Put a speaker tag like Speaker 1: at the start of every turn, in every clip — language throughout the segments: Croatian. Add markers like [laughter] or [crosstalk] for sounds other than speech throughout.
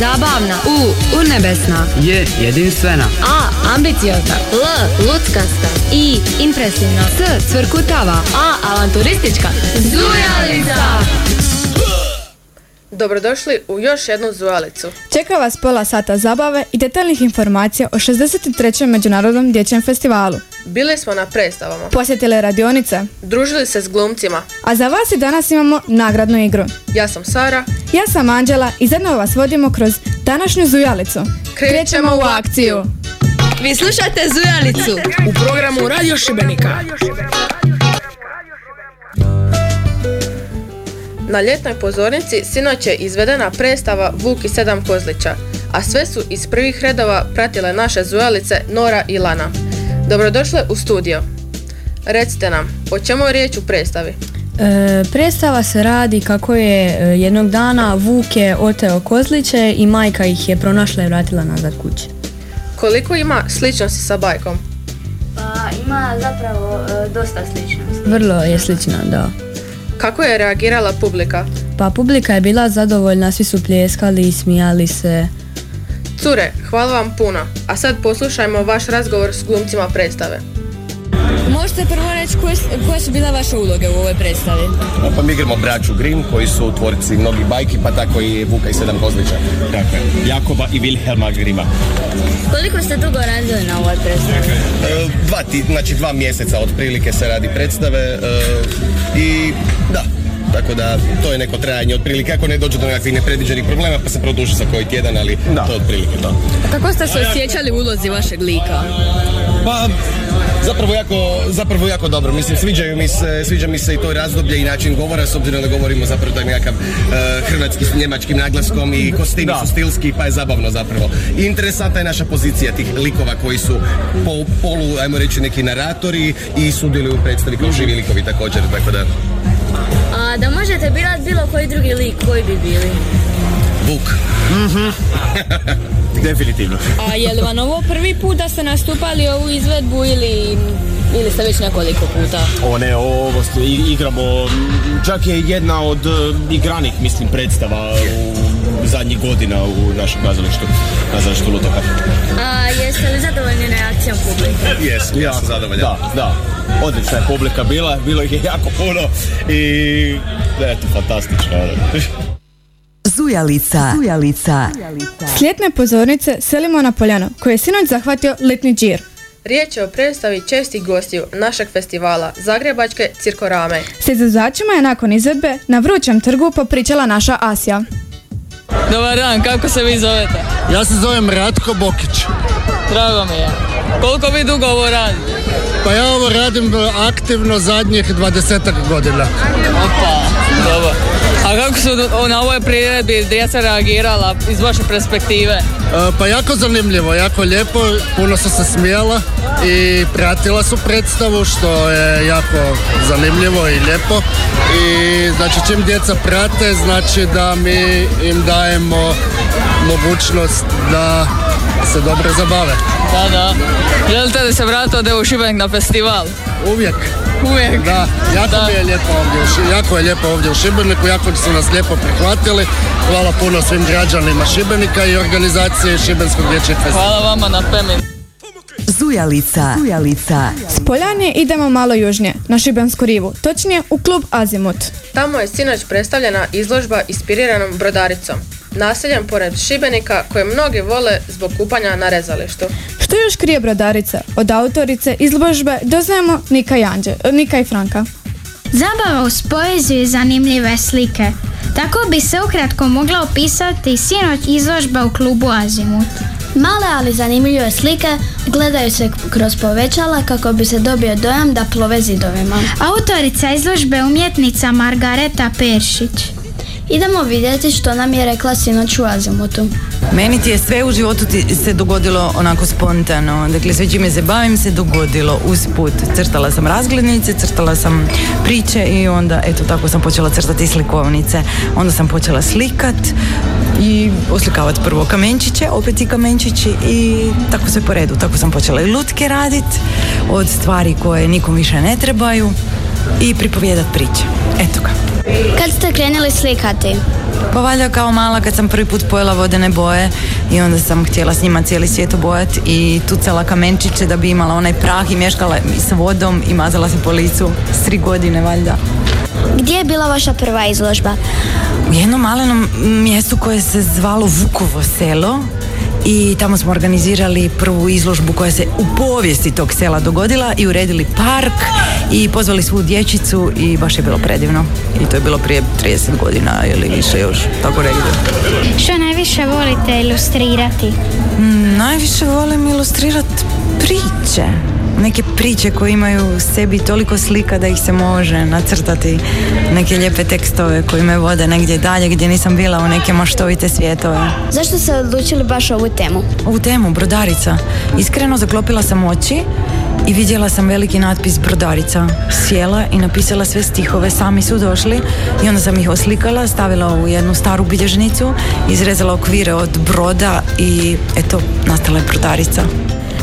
Speaker 1: Zabavna.
Speaker 2: U. Urnebesna.
Speaker 3: J. Jedinstvena.
Speaker 1: A. Ambiciozna. L. Luckasta. I. Impresivna.
Speaker 2: C. Cvrkutava.
Speaker 1: A. Avanturistička. Zujalica!
Speaker 4: Dobrodošli u još jednu zujalicu.
Speaker 5: Čeka vas pola sata zabave i detaljnih informacija o 63. Međunarodnom dječjem festivalu.
Speaker 4: Bili smo na predstavama,
Speaker 5: Posjetili radionice,
Speaker 4: družili se s glumcima.
Speaker 5: a za vas i danas imamo nagradnu igru.
Speaker 4: Ja sam Sara,
Speaker 5: Ja sam Anđela i zajedno vas vodimo kroz današnju zujalicu.
Speaker 4: Krećemo u akciju.
Speaker 2: Vi slušate Zujalicu.
Speaker 6: u programu Radio Šibenika.
Speaker 4: Na ljetnoj pozornici sinoć je izvedena predstava Vuk i sedam kozlića, a sve su iz prvih redova pratile naše zujalice Nora i Lana. Dobrodošle u studio. Recite nam, o čemu je riječ u predstavi?
Speaker 7: E, predstava se radi kako je e, jednog dana Vuk je oteo kozliće i majka ih je pronašla i vratila nazad kući.
Speaker 4: Koliko ima sličnosti sa bajkom?
Speaker 8: Pa ima zapravo e, dosta sličnosti.
Speaker 7: Vrlo je slična, da.
Speaker 4: Kako je reagirala publika?
Speaker 7: Pa publika je bila zadovoljna, svi su pljeskali i smijali se.
Speaker 4: Cure, hvala vam puno. A sad poslušajmo vaš razgovor s glumcima predstave.
Speaker 2: Možete prvo reći koje, koje su bile vaše uloge u ovoj predstavi?
Speaker 9: Pa mi igramo braću Grimm koji su tvorci mnogih bajki, pa tako i Vuka i sedam kozlića.
Speaker 10: Tako je. Jakoba i Wilhelma Grima.
Speaker 8: Koliko ste dugo radili na ovoj predstavi?
Speaker 9: E, dva, ti, znači dva mjeseca otprilike se radi predstave e, i da, tako da to je neko trajanje otprilike, ako ne dođe do nekakvih nepredviđenih problema pa se produži za koji tjedan, ali to je otprilike to.
Speaker 2: Kako ste se osjećali u ulozi vašeg lika?
Speaker 9: Pa zapravo jako, zapravo jako dobro. Mislim, sviđaju mi se, sviđa mi se i to razdoblje i način govora, s obzirom da govorimo zapravo taj nekakav e, hrvatski s njemačkim naglaskom i kostimi su stilski, pa je zabavno zapravo. Interesantna je naša pozicija tih likova koji su po, polu, ajmo reći, neki naratori i sudjeluju u predstavi kao živi likovi također, tako da
Speaker 8: A da možete birat bilo koji drugi lik, koji bi bili?
Speaker 9: Vuk. [laughs]
Speaker 10: Definitivno.
Speaker 2: A je li vam ovo prvi put da ste nastupali ovu izvedbu ili, ili ste već nekoliko puta?
Speaker 10: O ne, ovo ste- igramo, čak je jedna od e, igranih, mislim, predstava u zadnjih godina u našem kazalištu, kazalištu Lutoka.
Speaker 8: A jeste li zadovoljni reakcijom publike?
Speaker 9: Jes, ja sam zadovoljan.
Speaker 10: Da, da. Odlična je publika bila, bilo ih je jako puno i eto, fantastično. Ono.
Speaker 11: Zujalica. Zujalica.
Speaker 5: S ljetne pozornice selimo na Poljano, koje je sinoć zahvatio letni džir.
Speaker 4: Riječ je o predstavi čestih gostiju našeg festivala Zagrebačke cirkorame.
Speaker 5: S izvođačima je nakon izvedbe na vrućem trgu popričala naša Asija.
Speaker 2: Dobar dan, kako se vi zovete?
Speaker 12: Ja se zovem Ratko Bokić.
Speaker 2: Drago mi je. Koliko vi dugo ovo radite?
Speaker 12: Pa ja ovo radim aktivno zadnjih 20 godina.
Speaker 2: Opa, dobro. A kako su na ovoj priredbi djeca reagirala iz vaše perspektive?
Speaker 12: E, Pa jako zanimljivo, jako lijepo, puno su se smijala i pratila su predstavu što je jako zanimljivo i lijepo. I znači čim djeca prate znači da mi im dajemo mogućnost da se dobro zabave.
Speaker 2: Da, da. Želite li se vratiti ovdje u Šibenik na festival?
Speaker 12: Uvijek.
Speaker 2: Uvijek.
Speaker 12: Da, jako
Speaker 2: Da.
Speaker 12: mi je lijepo ovdje, jako je lijepo ovdje u Šibeniku, jako su nas lijepo prihvatili. Hvala puno svim građanima Šibenika i organizaciji Šibenskog dječjeg festivala.
Speaker 2: Hvala vama na Pemin.
Speaker 11: Zujalica. Zujalica.
Speaker 5: S Poljane idemo malo južnije, na Šibensku rivu, točnije u klub Azimut.
Speaker 4: Tamo je sinoć predstavljena izložba inspiriranom brodaricom. Naseljem pored Šibenika koje mnogi vole zbog kupanja na rezalištu.
Speaker 5: Što još krije brodarica? Od autorice izložbe doznajemo Nika i, Anđe, Nika i Franka.
Speaker 13: Zabava uz poeziju i zanimljive slike. Tako bi se ukratko mogla opisati sinoć izložba u klubu Azimut.
Speaker 8: Male ali zanimljive slike gledaju se kroz povećala kako bi se dobio dojam da plove zidovima.
Speaker 13: Autorica izložbe je umjetnica Margareta Peršić.
Speaker 8: Idemo vidjeti što nam je rekla sinoć u Azimutu.
Speaker 11: Meni ti je sve u životu ti se dogodilo onako spontano. Dakle, sve čime se bavim se dogodilo usput. Crtala sam razglednice, crtala sam priče i onda, eto, tako sam počela crtati slikovnice. Onda sam počela slikat i oslikavati prvo kamenčiće, opet i kamenčići i tako sve po redu. Tako sam počela i lutke radit od stvari koje nikom više ne trebaju. I pripovjedat priče. Eto ga.
Speaker 8: Kad ste krenuli slikati?
Speaker 11: Pa valjda kao mala kad sam prvi put pojela vodene boje i onda sam htjela s njima cijeli svijet obojat i tucala kamenčiće da bi imala onaj prah i mješkala s vodom i mazala se po licu s tri godine valjda.
Speaker 8: Gdje je bila vaša prva izložba?
Speaker 11: U jednom malenom mjestu koje se zvalo Vukovo selo i tamo smo organizirali prvu izložbu koja se u povijesti tog sela dogodila i uredili park i pozvali svu dječicu i baš je bilo predivno. I to je bilo prije 30 godina ili više još, tako negdje.
Speaker 13: Što najviše volite ilustrirati?
Speaker 11: Mm, najviše volim ilustrirati priče. Neke priče koje imaju u sebi toliko slika da ih se može nacrtati. Neke lijepe tekstove koji me vode negdje dalje gdje nisam bila u neke maštovite svijetove.
Speaker 8: Zašto ste odlučili baš ovu temu?
Speaker 11: Ovu temu, brodarica. Iskreno zaklopila sam oči i vidjela sam veliki natpis brodarica. Sjela i napisala sve stihove, sami su došli i onda sam ih oslikala, stavila u jednu staru bilježnicu, izrezala okvire od broda i eto, nastala je brodarica.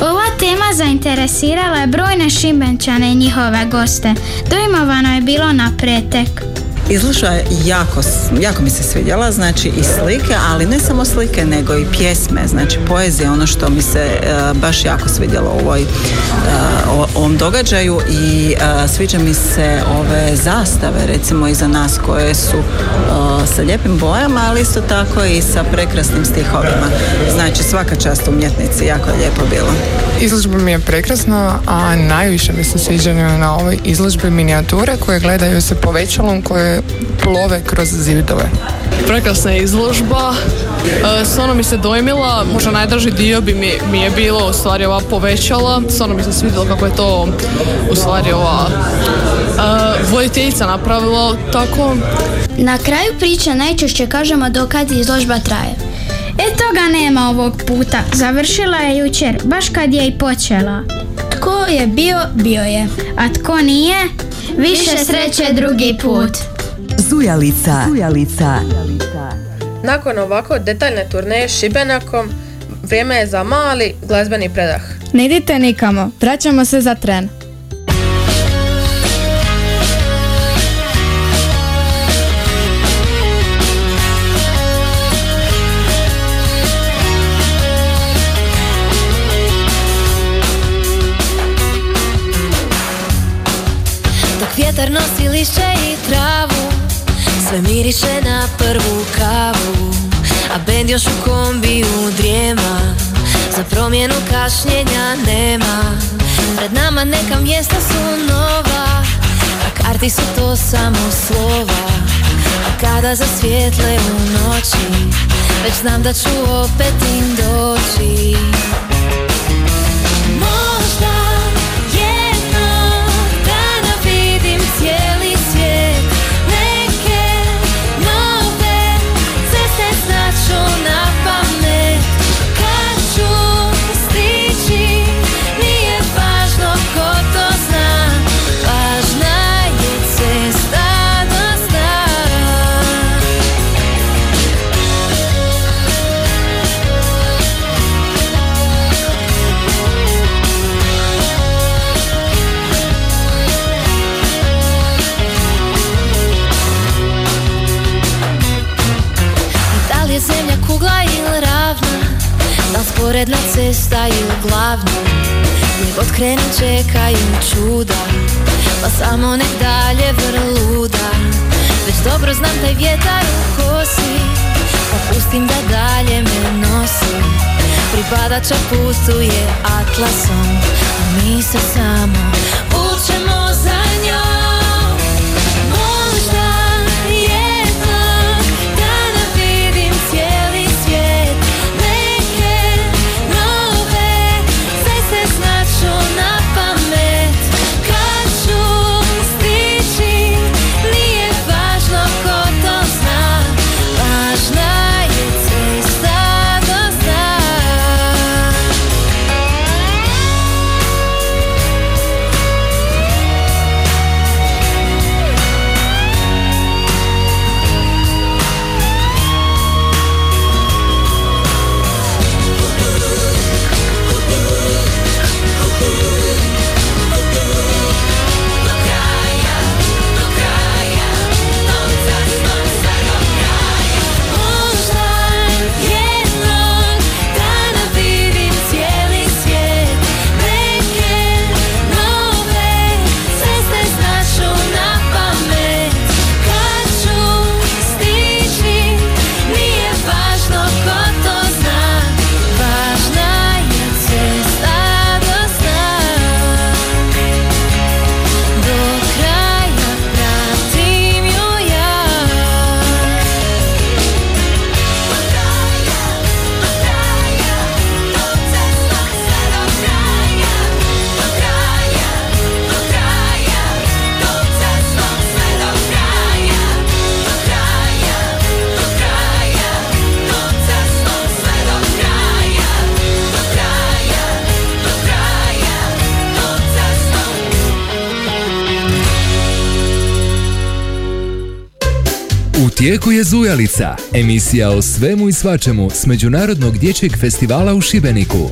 Speaker 13: Ova tema zainteresirala je brojne šibenčane i njihove goste. Dojmovano je bilo na pretek.
Speaker 3: Izložba je jako, jako mi se svidjela, znači i slike, ali ne samo slike, nego i pjesme, znači poezija, ono što mi se e, baš jako svidjelo u ovoj, e, ovom događaju i uh, sviđa mi se ove zastave, recimo iza nas koje su sa lijepim bojama, ali isto tako i sa prekrasnim stihovima. Znači svaka čast umjetnici, jako je lijepo bilo.
Speaker 14: Izložba mi je prekrasna, a najviše mi se sviđa na ovoj izložbi minijature koje gledaju se povećalom koje plove kroz zidove.
Speaker 2: Prekrasna izložba, e, stvarno mi se dojmila, možda najdraži dio bi mi, mi je bilo u stvari ova povećala, stvarno mi se svidjelo kako je to u stvari ova uh, voditeljica napravila tako.
Speaker 8: Na kraju priče najčešće kažemo dokad izložba traje.
Speaker 13: E toga nema ovog puta, završila je jučer, baš kad je i počela.
Speaker 8: Tko je bio, bio je.
Speaker 13: A tko nije, više sreće drugi put.
Speaker 15: Zujalica. Zujalica.
Speaker 4: Nakon ovako detaljne turneje Šibenakom, vrijeme je za mali glazbeni predah.
Speaker 5: Ne idite nikamo, vraćamo se za tren.
Speaker 16: Dok vjetar nosi lišće i travu Sve miriše na prvu kavu A bend još u kombiju drijema. Za promjenu kašnjenja nema. Pred nama neka mjesta su nova A karti su to samo slova. A kada zasvijetle u noći Već znam da ću opet im doći putuje atlasom A mi
Speaker 17: tijeku je Zujalica, emisija o svemu i svačemu s Međunarodnog dječjeg festivala u Šibeniku.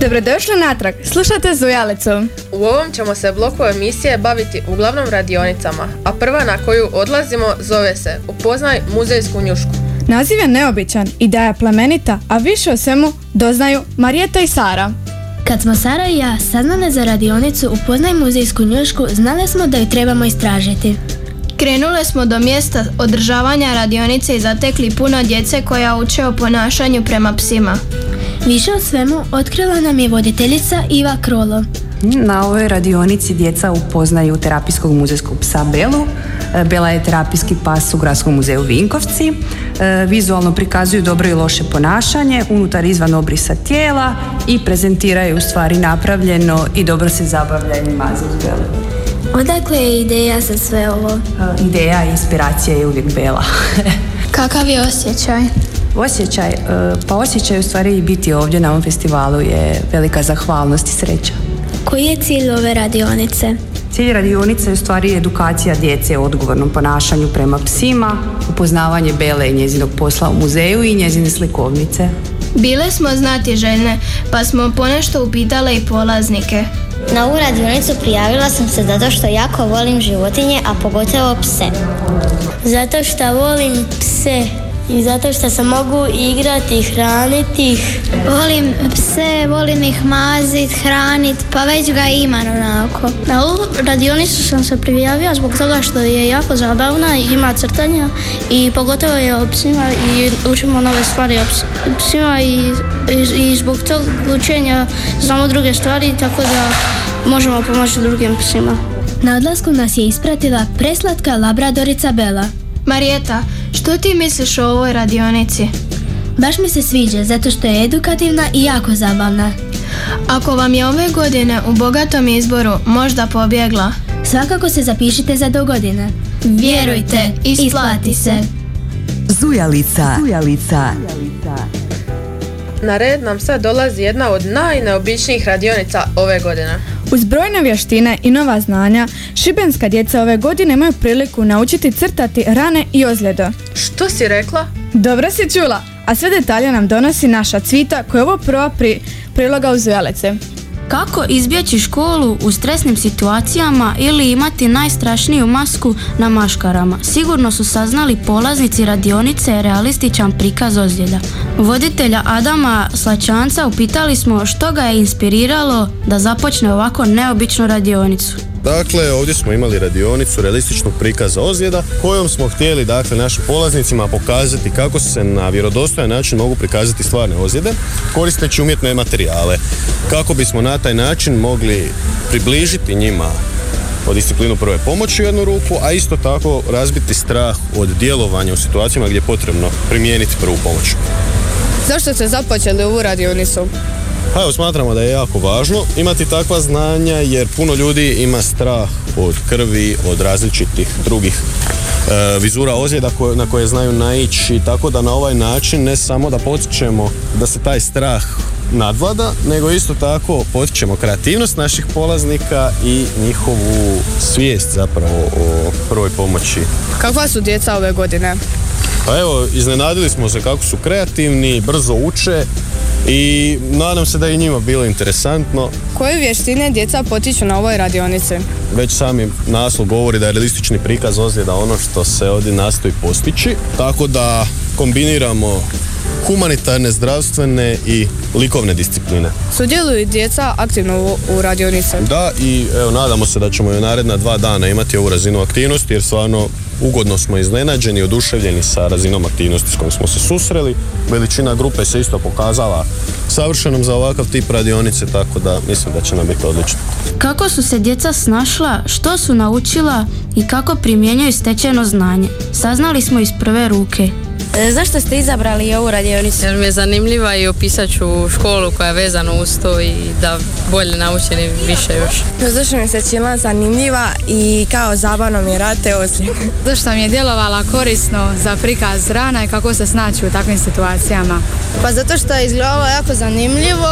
Speaker 5: Dobrodošli natrag, slušate Zujalicu.
Speaker 4: U ovom ćemo se bloku emisije baviti uglavnom radionicama, a prva na koju odlazimo zove se Upoznaj muzejsku njušku.
Speaker 5: Naziv je neobičan, ideja plemenita, a više o svemu doznaju Marijeta i Sara.
Speaker 8: Kad smo Sara i ja saznale za radionicu Upoznaj muzejsku njušku, znali smo da ju trebamo istražiti.
Speaker 18: Krenule smo do mjesta održavanja radionice i zatekli puno djece koja uče o ponašanju prema psima.
Speaker 8: Više o svemu otkrila nam je voditeljica Iva Krolo.
Speaker 19: Na ovoj radionici djeca upoznaju terapijskog muzejskog psa Belu. E, Bela je terapijski pas u Gradskom muzeju Vinkovci. E, Vizualno prikazuju dobro i loše ponašanje, unutar izvan obrisa tijela i prezentiraju u stvari napravljeno i dobro se zabavljaju maze uz Belu.
Speaker 8: Odakle je ideja za sve ovo?
Speaker 19: E, Ideja i inspiracija je uvijek Bela. [laughs]
Speaker 18: Kakav je osjećaj?
Speaker 19: Osjećaj, e, pa osjećaj u stvari biti ovdje na ovom festivalu je velika zahvalnost i sreća.
Speaker 8: Koji je cilj ove radionice?
Speaker 19: Cilj radionice je u stvari edukacija djece o odgovornom ponašanju prema psima, upoznavanje Bele i njezinog posla u muzeju i njezine slikovnice.
Speaker 18: Bile smo znati željne, pa smo ponešto upitale i polaznike.
Speaker 20: Na ovu radionicu prijavila sam se zato što jako volim životinje, a pogotovo pse.
Speaker 8: Zato što volim pse i zato što se mogu igrati i hraniti ih.
Speaker 13: Volim pse, volim ih mazit, hranit, pa već ga imam onako.
Speaker 21: Na ovu radionicu sam se prijavio zbog toga što je jako zabavna i ima crtanja i pogotovo je o psima i učimo nove stvari o ps- psima i, i, i zbog tog učenja znamo druge stvari tako da možemo pomoći drugim psima.
Speaker 8: Na odlasku nas je ispratila preslatka labradorica Bela.
Speaker 18: Marijeta, što ti misliš o ovoj radionici?
Speaker 8: Baš mi se sviđa zato što je edukativna i jako zabavna.
Speaker 18: Ako vam je ove godine u bogatom izboru možda pobjegla,
Speaker 8: Svakako se zapišite za do godine.
Speaker 18: Vjerujte, isplati se.
Speaker 15: Zujalica. Zujalica.
Speaker 4: Na red nam sad dolazi jedna od najneobičnijih radionica ove godine.
Speaker 5: Uz brojne vještine i nova znanja, šibenska djeca ove godine imaju priliku naučiti crtati rane i ozljede.
Speaker 4: Što si rekla?
Speaker 5: Dobro si čula, a sve detalje nam donosi naša cvita koja je ovo prva pri, priloga uz Zujalice.
Speaker 22: Kako izbjeći školu u stresnim situacijama ili imati najstrašniju masku na maškarama? Sigurno su saznali polaznici radionice realističan prikaz ozljeda. Voditelja Adama Slačanca upitali smo što ga je inspiriralo da započne ovako neobičnu radionicu.
Speaker 9: Dakle, ovdje smo imali radionicu realističnog prikaza ozljeda kojom smo htjeli dakle našim polaznicima pokazati kako se na vjerodostojan način mogu prikazati stvarne ozljede koristeći umjetne materijale. Kako bismo na taj način mogli približiti njima o disciplinu prve pomoći u jednu ruku, a isto tako razbiti strah od djelovanja u situacijama gdje je potrebno primijeniti prvu pomoć.
Speaker 2: Zašto ste započeli ovu radionicu?
Speaker 9: Pa evo, smatramo da je jako važno imati takva znanja jer puno ljudi ima strah od krvi, od različitih drugih e, vizura ozljeda koje- na koje znaju naići, tako da na ovaj način ne samo da potičemo da se taj strah nadvlada, nego isto tako potičemo kreativnost naših polaznika i njihovu svijest zapravo o prvoj pomoći
Speaker 2: Kakva su djeca ove godine?
Speaker 9: pa evo, iznenadili smo se kako su kreativni, brzo uče i nadam se da je i njima bilo interesantno.
Speaker 2: Koje vještine djeca potiču na ovoj radionici?
Speaker 9: Već sami naslov govori da je realistični prikaz ozljeda ono što se ovdje nastoji postići, tako da kombiniramo humanitarne, zdravstvene i likovne discipline.
Speaker 2: Sudjeluju djeca aktivno u, radionici.
Speaker 9: Da, i evo, nadamo se da ćemo i u naredna dva dana imati ovu razinu aktivnosti, jer stvarno ugodno smo iznenađeni i oduševljeni sa razinom aktivnosti s kojom smo se susreli. Veličina grupe se isto pokazala savršenom za ovakav tip radionice, tako da mislim da će nam biti odlično.
Speaker 22: Kako su se djeca snašla, što su naučila i kako primjenjuju stečeno znanje? Saznali smo iz prve ruke.
Speaker 23: E, Zašto ste izabrali ovu radionicu?
Speaker 24: Jer mi je zanimljiva i opisat ću školu koja je vezana uz to i da bolje naučim i više još.
Speaker 25: Zašto mi se činila zanimljiva i kao zabavno mi je rad te ozljede.
Speaker 26: Zašto mi je djelovala korisno za prikaz rana i kako se snaći u takvim situacijama?
Speaker 25: Pa zato što je izgledalo jako zanimljivo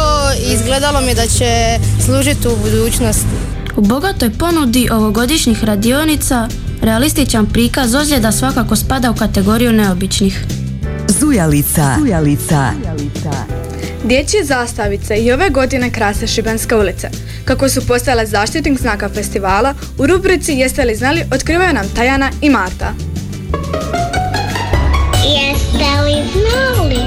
Speaker 25: i izgledalo mi da će služiti u budućnosti.
Speaker 22: U bogatoj ponudi ovogodišnjih radionica Realističan prikaz ozljeda svakako spada u kategoriju neobičnih.
Speaker 15: Zujalica. Zujalica.
Speaker 5: Dječje zastavice i ove godine krase Šibenske ulice. Kako su postale zaštitnik znaka festivala, u rubrici Jeste li znali otkrivaju nam Tajana i Marta.
Speaker 20: Jeste li znali?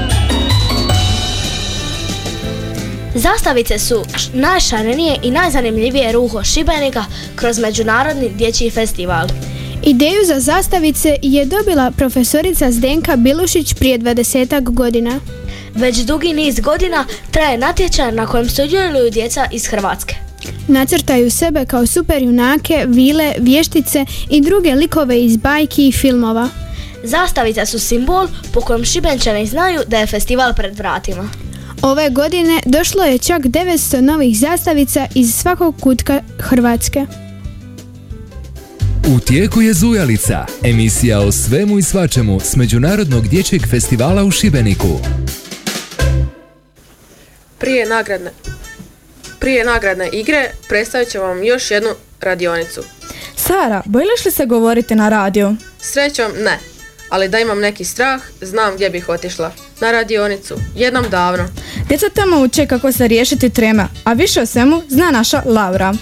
Speaker 21: Zastavice su najšarenije i najzanimljivije ruho Šibenika kroz Međunarodni dječji festival.
Speaker 27: Ideju za zastavice je dobila profesorica Zdenka Bilušić prije 20 godina.
Speaker 21: Već dugi niz godina traje natječaj na kojem sudjeluju djeca iz Hrvatske.
Speaker 27: Nacrtaju sebe kao super junake, vile, vještice i druge likove iz bajki i filmova.
Speaker 21: Zastavice su simbol po kojem Šibenčani znaju da je festival pred vratima.
Speaker 27: Ove godine došlo je čak 900 novih zastavica iz svakog kutka Hrvatske.
Speaker 17: U tijeku je Zujalica, emisija o svemu i svačemu s Međunarodnog dječjeg festivala u Šibeniku.
Speaker 4: Prije nagradne, prije nagradne igre predstavit ću vam još jednu radionicu.
Speaker 5: Sara, bojiš li se govoriti na radiju?
Speaker 4: Srećom ne, ali da imam neki strah, znam gdje bih otišla. Na radionicu, jednom davno.
Speaker 5: Djeca tamo uče kako se riješiti trema, a više o svemu zna naša Laura.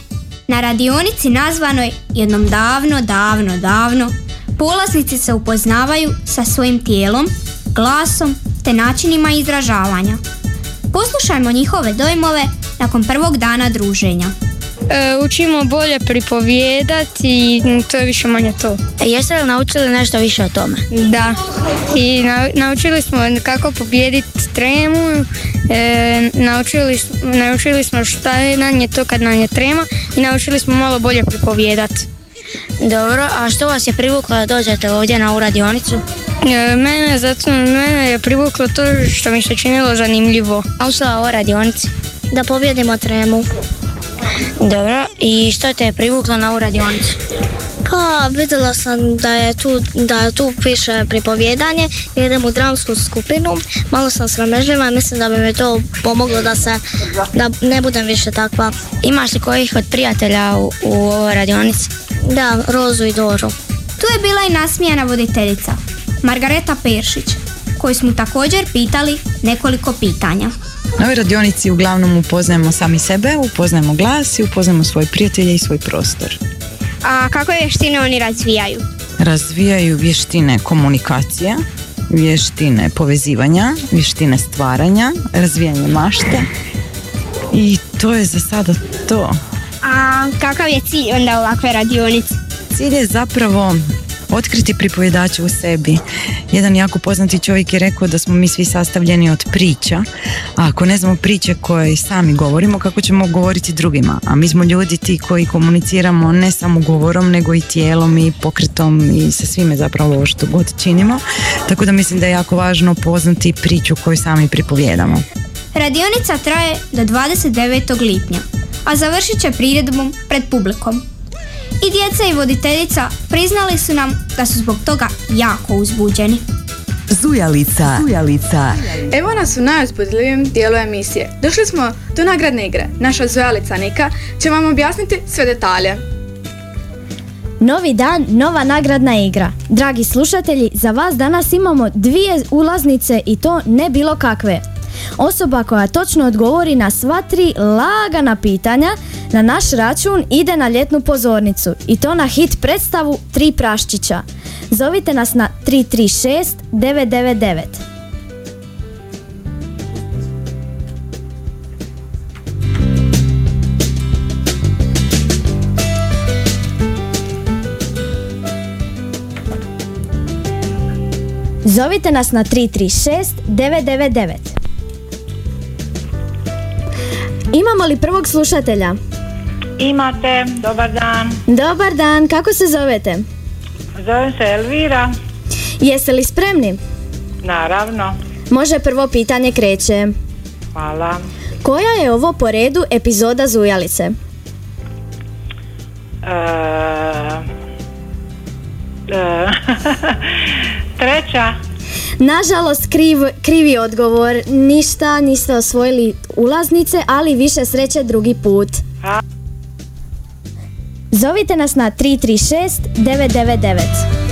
Speaker 28: Na radionici nazvanoj jednom davno, davno, davno, polaznici se upoznavaju sa svojim tijelom, glasom te načinima izražavanja. Poslušajmo njihove dojmove nakon prvog dana druženja.
Speaker 29: E, učimo bolje pripovijedati i to je više manje to.
Speaker 28: E, jeste li naučili nešto više o tome?
Speaker 29: Da. I na- naučili smo kako pobijediti tremu, e, naučili, naučili smo šta je nam je to kad nam je trema i naučili smo malo bolje pripovijedati.
Speaker 28: Dobro, a što vas je privuklo da dođete ovdje na ovu radionicu?
Speaker 29: E, mene, zato, mene je privuklo to što mi se činilo zanimljivo.
Speaker 28: Naučila o radionici? Da pobjedimo tremu. Dobro, i što te je privuklo na ovu radionicu?
Speaker 21: Pa vidjela sam da je tu, da tu piše pripovjedanje, idem u dramsku skupinu, malo sam sramežljiva i mislim da bi mi to pomoglo da se, da ne budem više takva.
Speaker 28: Imaš li kojih od prijatelja u, u ovoj radionici?
Speaker 21: Da, Rozu i Doru.
Speaker 28: Tu je bila i nasmijana voditeljica, Margareta Peršić, koju smo također pitali nekoliko pitanja.
Speaker 11: Na ovoj radionici uglavnom upoznajemo sami sebe, upoznajemo glas i upoznajemo svoje prijatelje i svoj prostor.
Speaker 28: A kako vještine oni razvijaju?
Speaker 11: Razvijaju vještine komunikacije, vještine povezivanja, vještine stvaranja, razvijanje mašte i to je za sada to.
Speaker 28: A kakav je cilj onda ovakve radionice?
Speaker 11: Cilj je zapravo otkriti pripovjedače u sebi. Jedan jako poznati čovjek je rekao da smo mi svi sastavljeni od priča, a ako ne znamo priče koje sami govorimo, kako ćemo govoriti drugima? A mi smo ljudi ti koji komuniciramo ne samo govorom, nego i tijelom i pokretom i sa svime zapravo ovo što god činimo. Tako da mislim da je jako važno poznati priču koju sami pripovjedamo.
Speaker 28: Radionica traje do 29. lipnja, a završit će priredbom pred publikom. I djeca i voditeljica priznali su nam da su zbog toga jako uzbuđeni.
Speaker 15: Zujalica. Zujalica.
Speaker 5: Evo nas u najuzbudljivijem dijelu emisije. Došli smo do nagradne igre. Naša zujalica Nika će vam objasniti sve detalje.
Speaker 30: Novi dan, nova nagradna igra. Dragi slušatelji, za vas danas imamo dvije ulaznice i to ne bilo kakve. Osoba koja točno odgovori na sva tri lagana pitanja na naš račun ide na ljetnu pozornicu i to na hit predstavu Tri praščića. Zovite nas na 336 999. Zovite nas na 336 999. Imamo li prvog slušatelja?
Speaker 31: Imate, dobar dan.
Speaker 30: Dobar dan, kako se zovete?
Speaker 31: Zovem se Elvira,
Speaker 30: Jeste li spremni?
Speaker 31: naravno.
Speaker 30: Može prvo pitanje kreće.
Speaker 31: Hvala.
Speaker 30: Koja je ovo po redu epizoda Zujalice?
Speaker 31: E, e, [laughs] treća.
Speaker 30: Nažalost, kriv, krivi odgovor. Ništa, niste osvojili ulaznice, ali više sreće drugi put. Zovite nas na 336 999.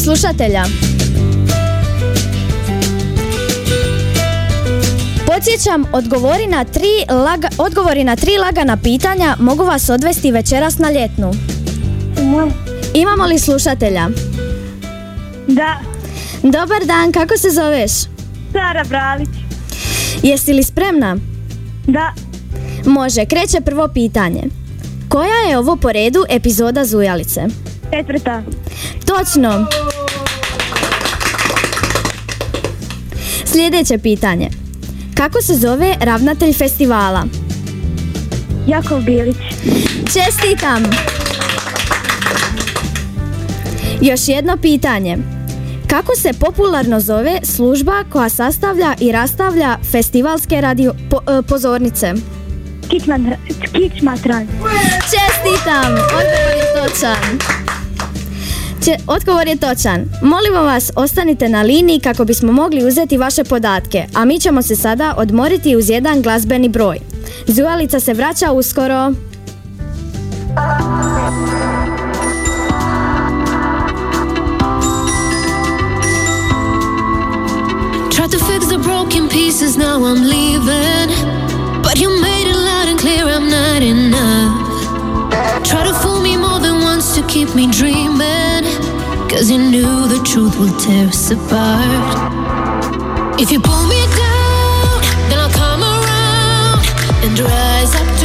Speaker 30: slušatelja? Podsjećam, odgovori na tri laga, odgovori na tri lagana pitanja mogu vas odvesti večeras na ljetnu. Imamo li slušatelja?
Speaker 32: Da.
Speaker 30: Dobar dan, kako se zoveš?
Speaker 32: Sara Bralić.
Speaker 30: Jesi li spremna?
Speaker 32: Da.
Speaker 30: Može, kreće prvo pitanje. Koja je ovo po redu epizoda Zujalice?
Speaker 32: Četvrta.
Speaker 30: Točno. Sljedeće pitanje. Kako se zove ravnatelj festivala?
Speaker 32: Jakov Bilić.
Speaker 30: Čestitam! Još jedno pitanje. Kako se popularno zove služba koja sastavlja i rastavlja festivalske radio po- e, pozornice?
Speaker 32: Kičmatran.
Speaker 30: Čestitam! Odgovor je točan. Če, odgovor je točan. Molimo vas, ostanite na liniji kako bismo mogli uzeti vaše podatke, a mi ćemo se sada odmoriti uz jedan glazbeni broj. Zujalica se vraća uskoro.
Speaker 33: Tried to fix the broken pieces, now I'm leaving. But you made it loud and clear I'm not enough. Try to fool me more than once to keep me dreaming. Cause you knew the truth will tear us apart. If you pull me down, then I'll come around and rise up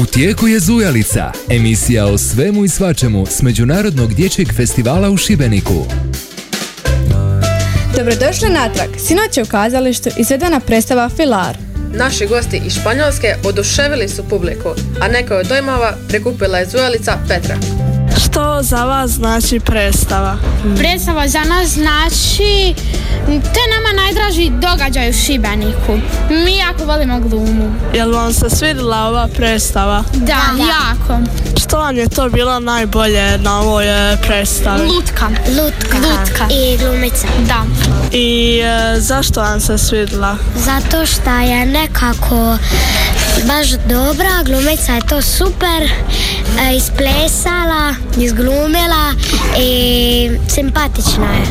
Speaker 17: U tijeku je Zujalica, emisija o svemu i svačemu s Međunarodnog dječjeg festivala u Šibeniku.
Speaker 5: Dobrodošli natrag. Sinoć je u kazalištu izvedena predstava Filar.
Speaker 4: Naši gosti iz Španjolske oduševili su publiku, a neke od dojmova prikupila je zujalica Petra.
Speaker 34: Što za vas znači predstava?
Speaker 27: Predstava za nas znači, to je nama najdraži događaj u Šibeniku. Mi jako volimo glumu.
Speaker 34: Jel vam se svidjela ova predstava?
Speaker 27: Da, jako.
Speaker 34: Što vam je to bilo najbolje na ovoj e, predstavi?
Speaker 27: Lutka.
Speaker 20: Lutka.
Speaker 27: Lutka.
Speaker 20: I glumica.
Speaker 27: Da.
Speaker 34: I e, zašto vam se svidjela?
Speaker 20: Zato što je nekako baš dobra, glumica je to super e, isplesala, izglumila i simpatična je.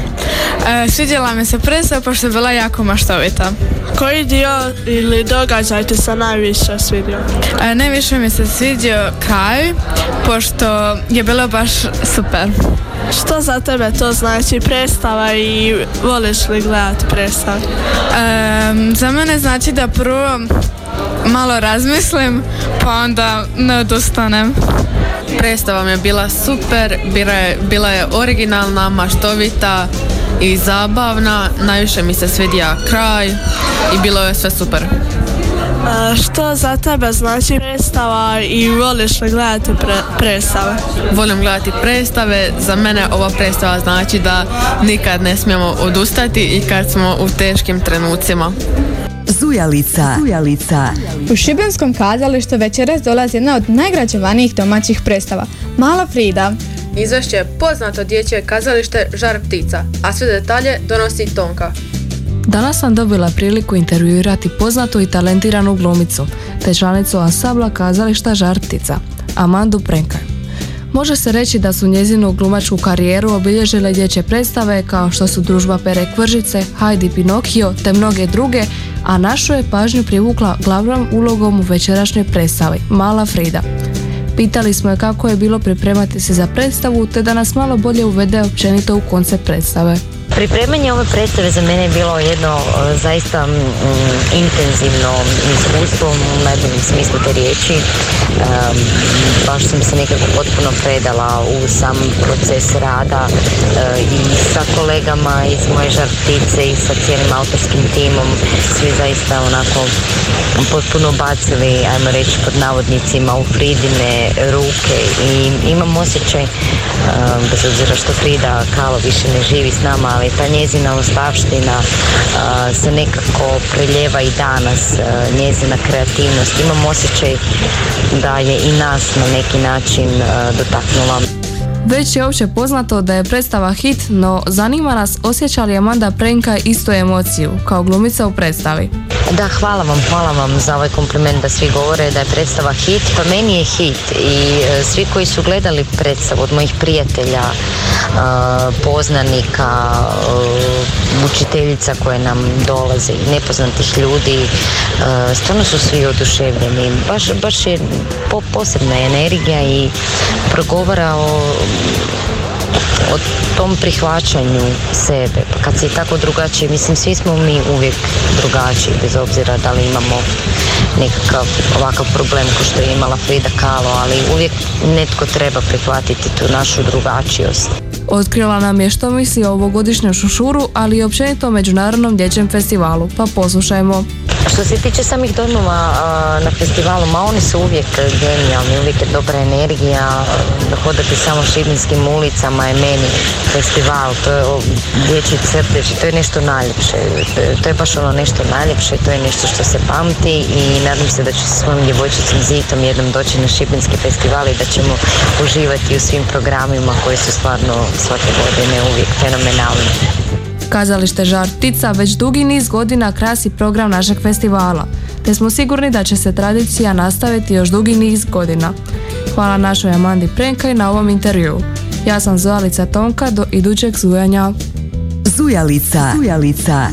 Speaker 5: E, svidjela mi se predstava pošto je bila jako maštovita.
Speaker 34: Koji dio ili događaj ti se najviše svidio?
Speaker 5: E, najviše mi se svidio kraj pošto je bilo baš super.
Speaker 34: Što za tebe to znači predstava i voliš li gledati predstavu?
Speaker 5: E, za mene znači da prvo malo razmislim pa onda ne odustanem.
Speaker 4: Predstava mi je bila super, bila je, bila je originalna, maštovita i zabavna. Najviše mi se svidija kraj i bilo je sve super.
Speaker 34: E, što za tebe znači predstava i voliš li gledati pre- predstave?
Speaker 4: Volim gledati predstave, za mene ova predstava znači da nikad ne smijemo odustati i kad smo u teškim trenucima.
Speaker 15: Zujalica. Zujalica.
Speaker 5: U Šibenskom kazalištu večeras dolazi jedna od najgrađevanijih domaćih predstava, Mala Frida.
Speaker 4: Izvješće je poznato dječje kazalište Žar ptica, a sve detalje donosi Tonka.
Speaker 35: Danas sam dobila priliku intervjuirati poznatu i talentiranu glumicu, te članicu ansambla kazališta Žartica, Amandu Prenkaj. Može se reći da su njezinu glumačku karijeru obilježile dječje predstave kao što su Družba Pere Kvržice, Hajdi Pinokio te mnoge druge, a našu je pažnju privukla glavnom ulogom u večerašnjoj predstavi, Mala Frida. Pitali smo je kako je bilo pripremati se za predstavu te da nas malo bolje uvede općenito u koncept predstave.
Speaker 36: Pripremanje ove predstave za mene je bilo jedno e, zaista mm, intenzivno iskustvo u najboljem smislu te riječi. E, baš sam se nekako potpuno predala u sam proces rada e, i sa kolegama iz moje žartice i sa cijelim autorskim timom. Svi zaista onako potpuno bacili, ajmo reći pod navodnicima, u Fridine ruke i imam osjećaj, e, bez obzira što Frida Kalo više ne živi s nama, ali ta njezina ostavština se nekako preljeva i danas, njezina kreativnost. Imam osjećaj da je i nas na neki način dotaknula.
Speaker 35: Već je opće poznato da je predstava hit, no zanima nas osjeća li Amanda Prenka istu emociju kao glumica u predstavi.
Speaker 36: Da, hvala vam, hvala vam za ovaj kompliment da svi govore da je predstava hit. Pa meni je hit i e, svi koji su gledali predstavu od mojih prijatelja, e, poznanika, e, učiteljica koje nam dolaze i nepoznatih ljudi, stvarno su svi oduševljeni. Baš, baš je po, posebna energija i progovara o o tom prihvaćanju sebe. Pa kad si tako drugačiji, mislim svi smo mi uvijek drugačiji, bez obzira da li imamo nekakav ovakav problem ko što je imala Frida Kahlo, ali uvijek netko treba prihvatiti tu našu drugačijost.
Speaker 35: Otkrila nam je što misli o ovogodišnjem šušuru, ali i općenito o Međunarodnom dječjem festivalu, pa poslušajmo.
Speaker 36: Što se tiče samih dojmova na festivalu, ma oni su uvijek genijalni, uvijek je dobra energija, hodati samo šibenskim ulicama je meni festival, to je dječji crtež, to je nešto najljepše, to je, baš ono nešto najljepše, to je nešto što se pamti i nadam se da ću sa svojim djevojčicom Zitom jednom doći na šibenski festival i da ćemo uživati u svim programima koji su stvarno svake godine uvijek fenomenalni.
Speaker 35: Kazalište Žar Ptica već dugi niz godina krasi program našeg festivala, te smo sigurni da će se tradicija nastaviti još dugi niz godina. Hvala našoj Amandi Prenkaj na ovom intervju. Ja sam Zojalica Tonka do idućeg zujanja.
Speaker 15: Zujalica. Zujalica.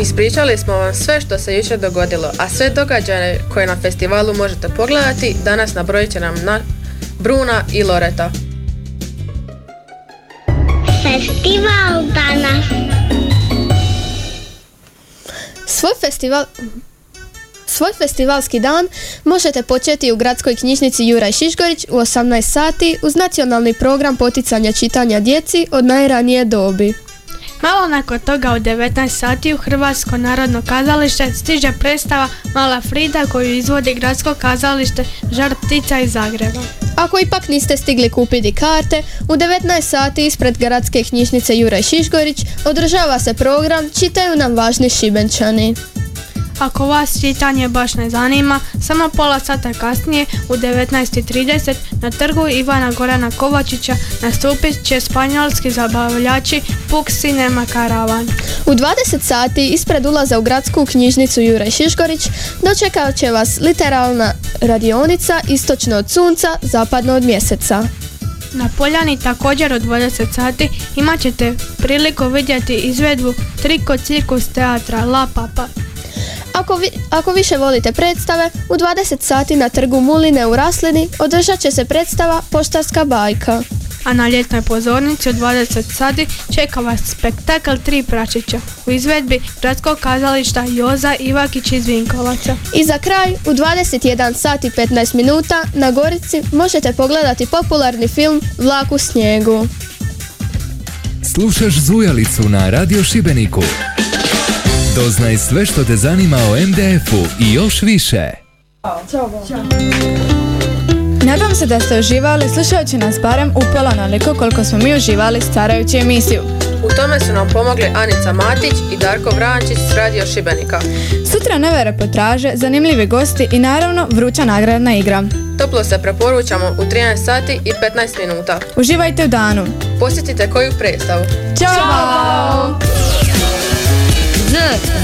Speaker 4: Ispričali smo vam sve što se jučer dogodilo, a sve događaje koje na festivalu možete pogledati danas nabrojit će nam na Bruna i Loreta.
Speaker 20: Festival danas.
Speaker 37: Svoj festival... Svoj festivalski dan možete početi u gradskoj knjižnici Juraj Šišgorić u 18 sati uz nacionalni program poticanja čitanja djeci od najranije dobi.
Speaker 27: Malo nakon toga u 19 sati u Hrvatsko narodno kazalište stiže predstava Mala Frida koju izvodi gradsko kazalište Žar ptica iz Zagreba.
Speaker 37: Ako ipak niste stigli kupiti karte, u 19 sati ispred gradske knjižnice Juraj Šišgorić održava se program Čitaju nam važni šibenčani.
Speaker 34: Ako vas čitanje baš ne zanima, samo pola sata kasnije u 19.30 na trgu Ivana Gorana Kovačića nastupit će španjolski zabavljači Puk Cinema Caravan.
Speaker 37: U 20 sati ispred ulaza u gradsku knjižnicu Juraj Šišgorić dočekat će vas literalna radionica istočno od sunca, zapadno od mjeseca.
Speaker 34: Na Poljani također od 20 sati imat ćete priliku vidjeti izvedbu Triko cirkus teatra La Papa.
Speaker 37: Ako, vi- ako više volite predstave, u 20 sati na trgu Muline u Raslini održat će se predstava Poštarska bajka.
Speaker 34: A na ljetnoj pozornici od 20 sati čeka vas spektakl Tri pračića u izvedbi gradskog kazališta Joza Ivakić iz Vinkovaca.
Speaker 37: I za kraj, u 21 sati 15 minuta na Gorici možete pogledati popularni film Vlak u snijegu.
Speaker 17: Slušaš Zujalicu na Radio Šibeniku. Doznaj sve što te zanima o MDF-u i još više.
Speaker 5: Nadam se da ste uživali slušajući nas barem upola onoliko koliko smo mi uživali starajući emisiju.
Speaker 4: U tome su nam pomogli Anica Matić i Darko Vrančić s Radio Šibenika.
Speaker 5: Sutra nove reportaže, zanimljivi gosti i naravno vruća nagradna igra.
Speaker 4: Toplo se preporučamo u 13 sati i 15 minuta.
Speaker 5: Uživajte u danu.
Speaker 4: Posjetite koju predstavu.
Speaker 5: Ćao!
Speaker 38: Z.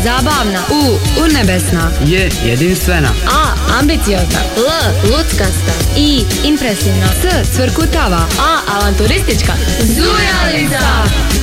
Speaker 38: Zabavna. U. Urnebesna.
Speaker 39: J. Jedinstvena.
Speaker 38: A. Ambiciozna. L. Luckasta. I. Impresivna. S. Cvrkutava. A. Avanturistička. Zujalica!